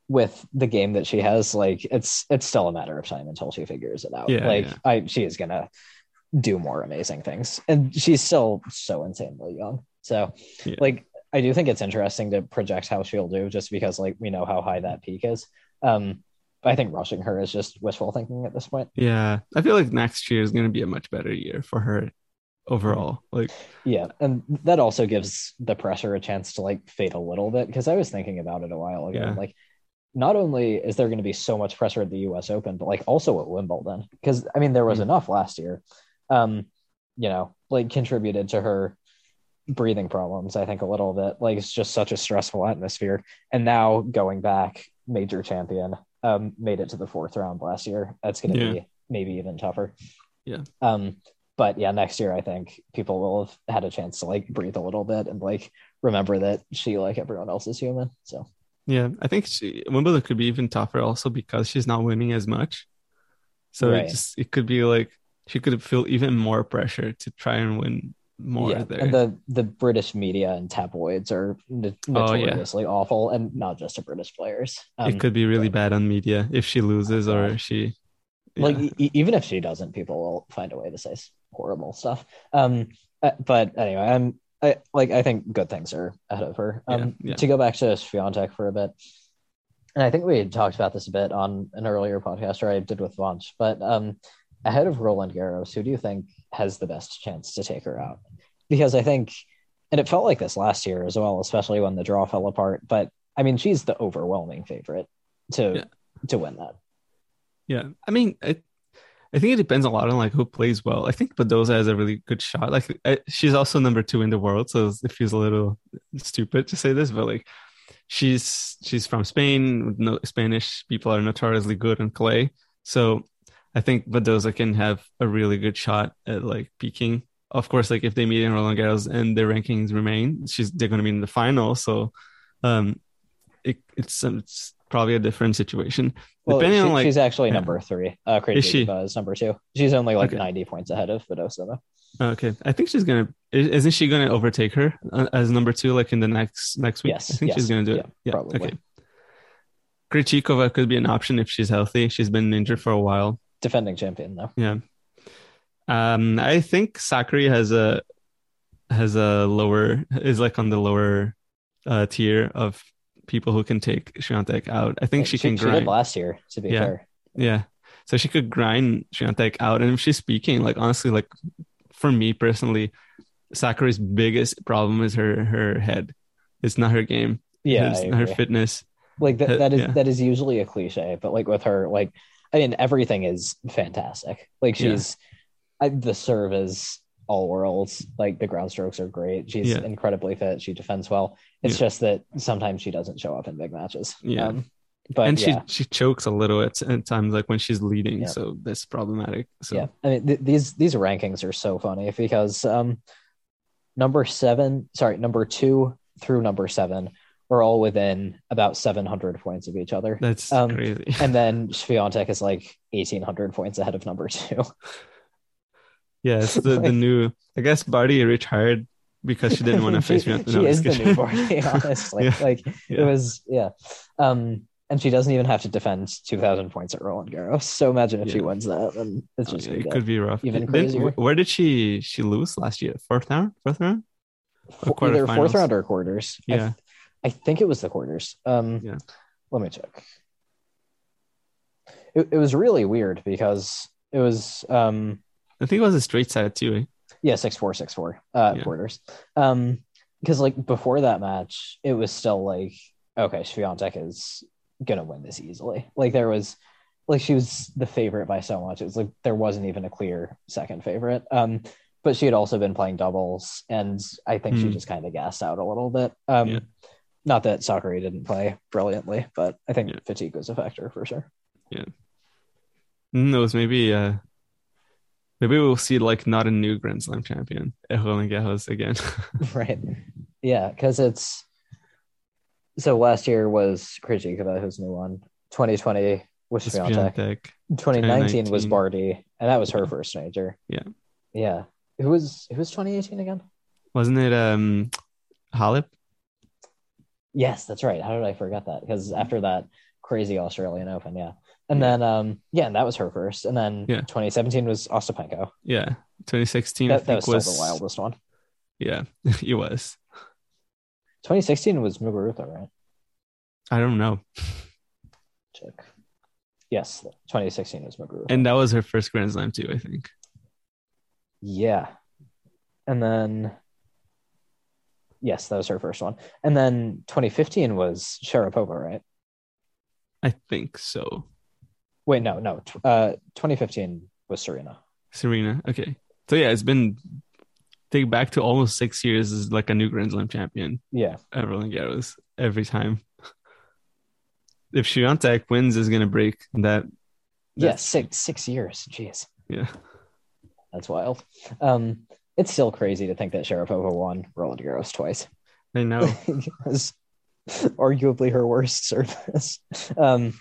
with the game that she has, like it's it's still a matter of time until she figures it out. Yeah, like yeah. I she is gonna do more amazing things. And she's still so insanely young. So Yeah. like I do think it's interesting to project how she'll do just because like we know how high that peak is. Um I think rushing her is just wishful thinking at this point. Yeah. I feel like next year is going to be a much better year for her overall. Like Yeah, and that also gives the pressure a chance to like fade a little bit because I was thinking about it a while ago. Yeah. Like, not only is there going to be so much pressure at the U.S. Open, but like also at Wimbledon because I mean there was Mm. enough last year. Um, you know, like contributed to her breathing problems. I think a little bit. Like it's just such a stressful atmosphere, and now going back, major champion, um, made it to the fourth round last year. That's going to Yeah. be maybe even tougher. Yeah. Um, but yeah, next year I think people will have had a chance to like breathe a little bit and like remember that she, like everyone else, is human. So Yeah, I think she, Wimbledon could be even tougher also because she's not winning as much. So Right. it just it could be like she could feel even more pressure to try and win more yeah, there. and the the British media and tabloids are no- Oh, yeah. notoriously awful, and not just to British players. Um, it could be really but- bad on media if she loses or Yeah. like e- even if she doesn't, people will find a way to say horrible stuff. Um, uh, but anyway, I'm I like I think good things are ahead of her. Um, Yeah, yeah. to go back to Swiatek for a bit, and I think we had talked about this a bit on an earlier podcast, or I did with Vanch. But um, ahead of Roland Garros, who do you think has the best chance to take her out? Because I think, and it felt like this last year as well, especially when the draw fell apart. But I mean, she's the overwhelming favorite to Yeah. to win that. Yeah, I mean, I, I think it depends a lot on like who plays well. I think Badosa has a really good shot. Like I, she's also number two in the world, so it feels a little stupid to say this, but like she's she's from Spain. No, Spanish people are notoriously good on clay, so I think Badosa can have a really good shot at like peaking. Of course, like if they meet in Roland Garros and their rankings remain, she's they're going to be in the final. So, um, it, it's it's probably a different situation. Well, Depending she- on like she's actually yeah. number three. Uh, Is she? Diva is number two. She's only like Okay. 90 points ahead of though. Okay, I think she's gonna. Isn't she gonna overtake her uh, as number two, like in the next next week? Yes, I think she's gonna do yeah, it. Yeah, probably. okay. Krejcikova could be an option if she's healthy. She's been injured for a while. Defending champion though. Yeah. Um, I think Sakkari has a has a lower is like on the lower uh tier of people who can take Swiatek out. I think she, can grind. she grind. did last year, to be Yeah. fair. Yeah. So she could grind Swiatek out. And if she's speaking, like honestly, like for me personally, Sakkari's biggest problem is her her head. It's not her game. Yeah, It's her fitness. like that, that is yeah. that is usually a cliche, but like with her, like I mean, everything is fantastic. Like Yeah. she's I, the serve is all worlds. Like the ground strokes are great. She's Yeah. incredibly fit. She defends well. It's just that sometimes she doesn't show up in big matches. Yeah. Um, but and yeah, she she chokes a little at, at times like when she's leading, Yeah. so that's problematic. So yeah. I mean, th- these these rankings are so funny because um, number seven, sorry, number two through number seven are all within about seven hundred points of each other. that's Um, crazy. and then Swiatek is like 1800 points ahead of number two. Yeah, it's the, the new. I guess Barty retired because she didn't want to face me. she is the new Barty, honestly. Yeah. Like Yeah. it was, yeah. Um, and she doesn't even have to defend 2,000 points at Roland Garros. So imagine if she wins that, and it's just gonna it could be rough. even where did she she lose last year? Fourth round, fourth round. fo- or either fourth round or quarters. I, Yeah. I think it was the quarters. Um, Yeah. let me check. It, it was really weird because it was um I think it was a straight set too. Eh? Yeah, six four six four uh Yeah. quarters. Um because like before that match, it was still like, okay, Swiatek is gonna win this easily. Like there was like she was the favorite by so much. It was like there wasn't even a clear second favorite. Um but she had also been playing doubles and I think she Hmm. just kind of gassed out a little bit. Um Yeah. not that Sakkari didn't play brilliantly, but I think Yeah. fatigue was a factor for sure. Yeah. Knows? Maybe uh, maybe we'll see like not a new Grand Slam champion Roland Garros again. right. Yeah, because it's so last year was Krejcikova who's new one. 2020 was Swiatek. Swiatek. 2019 was Barty, and that was her first major. Yeah. Yeah. Who was who was 2018 again? Wasn't it um Halep? Yes, that's right. How did I forget that? Because after that crazy Australian Open, yeah. And Yeah. then um yeah, and that was her first. And then Yeah. 2017 was Ostapenko. Yeah, 2016. I That, that think was still the wildest one. Yeah, it was. 2016 was Muguruza, right? I don't know. Check. Yes, 2016 was Muguruza. And that was her first Grand Slam too. I think. Yeah. And then yes, that was her first one. And then 2015 was Sharapova, right? I think so. Wait, no, no. Uh 2015 was Serena. Serena. Okay. So yeah, it's been take back to almost six years as like a new Grand Slam champion Yeah. at Roland Garros every time. If Swiatek wins, is gonna break that. Yeah, six six years. Jeez. Yeah. That's wild. Um it's still crazy to think that Sharapova won Roland Garros twice. I know. it was arguably her worst service. Um,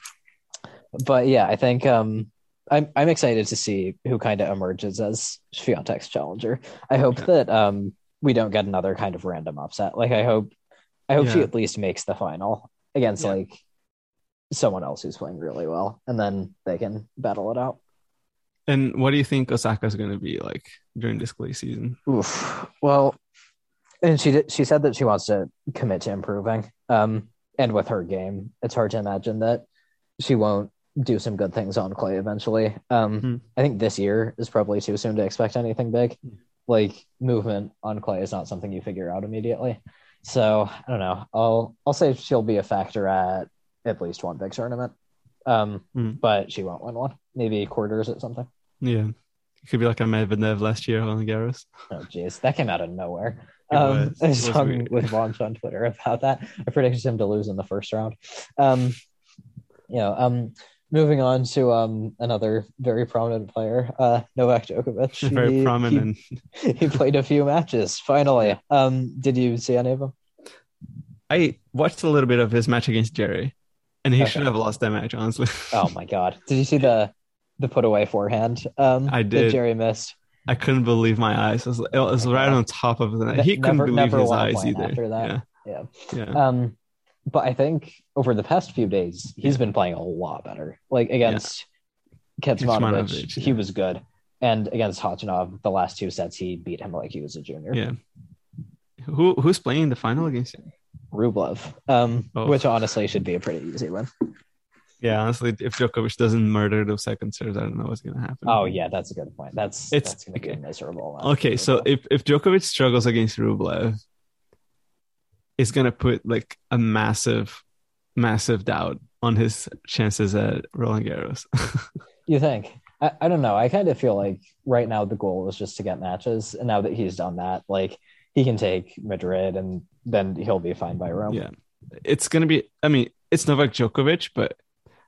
but yeah, I think um, I'm I'm excited to see who kind of emerges as Swiatek's challenger. I hope Yeah. that um, we don't get another kind of random upset. Like I hope I hope she at least makes the final against Yeah. like someone else who's playing really well, and then they can battle it out. And what do you think Osaka's gonna be like during this clay season? Oof. Well, and she did, she said that she wants to commit to improving. Um, and with her game, it's hard to imagine that she won't do some good things on clay eventually. Um, Hmm. I think this year is probably too soon to expect anything big. Hmm. Like movement on clay is not something you figure out immediately. So I don't know. I'll I'll say she'll be a factor at at least one big tournament. Um, Hmm. but she won't win one. Maybe quarters at something. Yeah. It could be like I Medvedev last year on Garros. Oh, jeez, that came out of nowhere. Um. I was talking with Vaughn on Twitter about that. I predicted him to lose in the first round. Um, you know, um, moving on to um another very prominent player, uh, Novak Djokovic. Very He- prominent. He, he played a few matches. Finally, um, did you see any of them? I watched a little bit of his match against Djere, and he Okay. should have lost that match, honestly. Oh my god! Did you see the the put away forehand? Um, I That did. Djere missed. I couldn't believe my eyes. It was, it was right on top of the net. Ne- He couldn't believe his eyes either. after that. Yeah. Yeah. Yeah. Um, but I think over the past few days, he's been playing a lot better. Like against Kecmanovic, Kecmanovic, he yeah. was good, and against Khachanov, the last two sets he beat him like he was a junior. Yeah. Who who's playing the final against him? Rublev, um, Oh. which honestly should be a pretty easy win. Yeah, honestly, if Djokovic doesn't murder those second serves, I don't know what's gonna happen. Oh yeah, that's a good point. That's It's- that's going to okay. be a miserable. Okay, so if if Djokovic struggles against Rublev, it's gonna put like a massive, massive doubt on his chances at Roland Garros. You think? I, I don't know. I kind of feel like right now the goal is just to get matches, and now that he's done that, like he can take Madrid, and then he'll be fine by Rome. yeah, it's gonna be. I mean, it's Novak Djokovic, but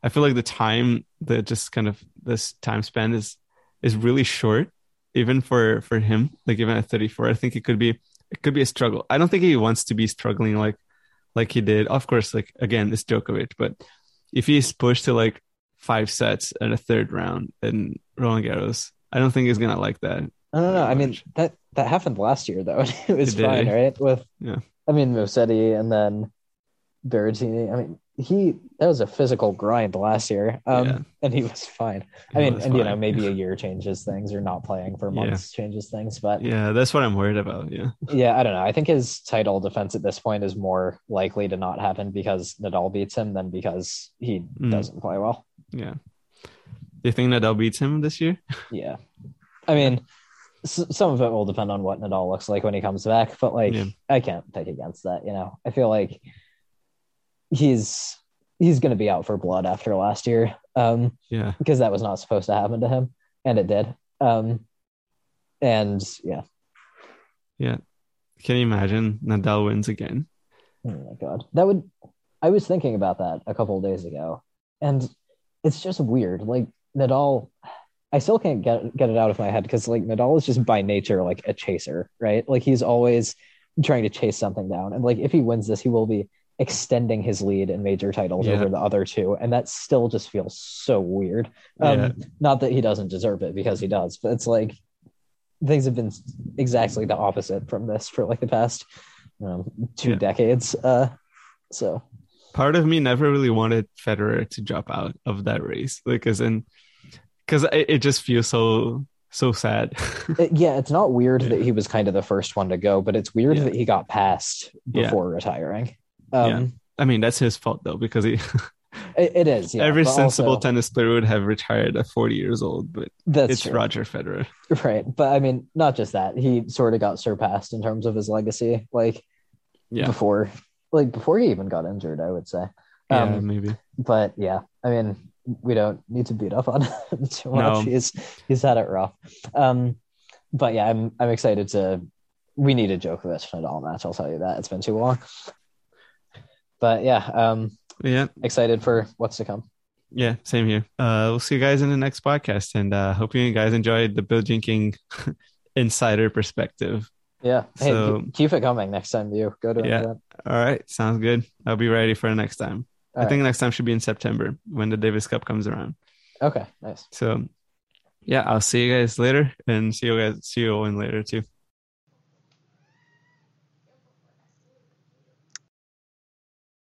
I feel like the time, the just kind of this time span is is really short, even for for him. Like even at 34, I think it could be it could be a struggle. I don't think he wants to be struggling like like he did. Of course, like again, it's Djokovic, but if he's pushed to like five sets at a third round in Roland Garros, I don't think he's gonna like that. I don't know. I mean that that happened last year though. it was It fine, right? With Yeah. I mean Musetti and then Berrettini. I mean he that was a physical grind last year, um, Yeah. and he was fine. I mean, and you know maybe a year changes things or not playing for Yeah. months changes things, but Yeah, that's what I'm worried about. Yeah, yeah, I don't know. I think his title defense at this point is more likely to not happen because Nadal beats him than because he Mm. doesn't play well. yeah. Do you think Nadal beats him this year? Yeah, I mean. S- some of it will depend on what Nadal looks like when he comes back, but like Yeah. I can't pick against that. You know, I feel like he's he's going to be out for blood after last year, um, Yeah, because that was not supposed to happen to him, and it did. Um, and yeah, yeah. can you imagine Nadal wins again? oh my god, that would. I was thinking about that a couple of days ago, and it's just weird. Like Nadal, I still can't get get it out of my head because like Nadal is just by nature like a chaser, right? Like he's always trying to chase something down, and like if he wins this, he will be extending his lead in major titles Yeah. over the other two, and that still just feels so weird. Um, Yeah. Not that he doesn't deserve it because he does, but it's like things have been exactly the opposite from this for like the past um, two Yeah. decades. Uh, so Part of me never really wanted Federer to drop out of that race, like as in, because it, it just feels so so sad. Yeah, it's not weird Yeah. that he was kind of the first one to go, but it's weird Yeah. that he got passed Yeah. before retiring. Um, I mean, that's his fault though, because he it, it is. Yeah, every sensible also- tennis player would have retired at 40 years old, but That's it's true. Roger Federer. right. But I mean, not just that. He sort of got surpassed in terms of his legacy, like Yeah, before, like before he even got injured. I would say. yeah, Um, maybe. but yeah, I mean, we don't need to beat up on him too much. No. He's he's had it rough. Um, but yeah, I'm I'm excited to. We need a Djokovic Nadal match. I'll tell you that it's been too long. But yeah, um, Yeah, excited for what's to come. yeah, same here. Uh, we'll see you guys in the next podcast, and uh, hope you guys enjoyed the Billie Jean King insider perspective. Yeah, hey, So- keep- it coming next time you go to Yeah. event. All right, sounds good. I'll be ready for the next time. All I think next time should be in September when the Davis Cup comes around. Okay, nice. So, yeah, I'll see you guys later, and see you guys see you Owen later too.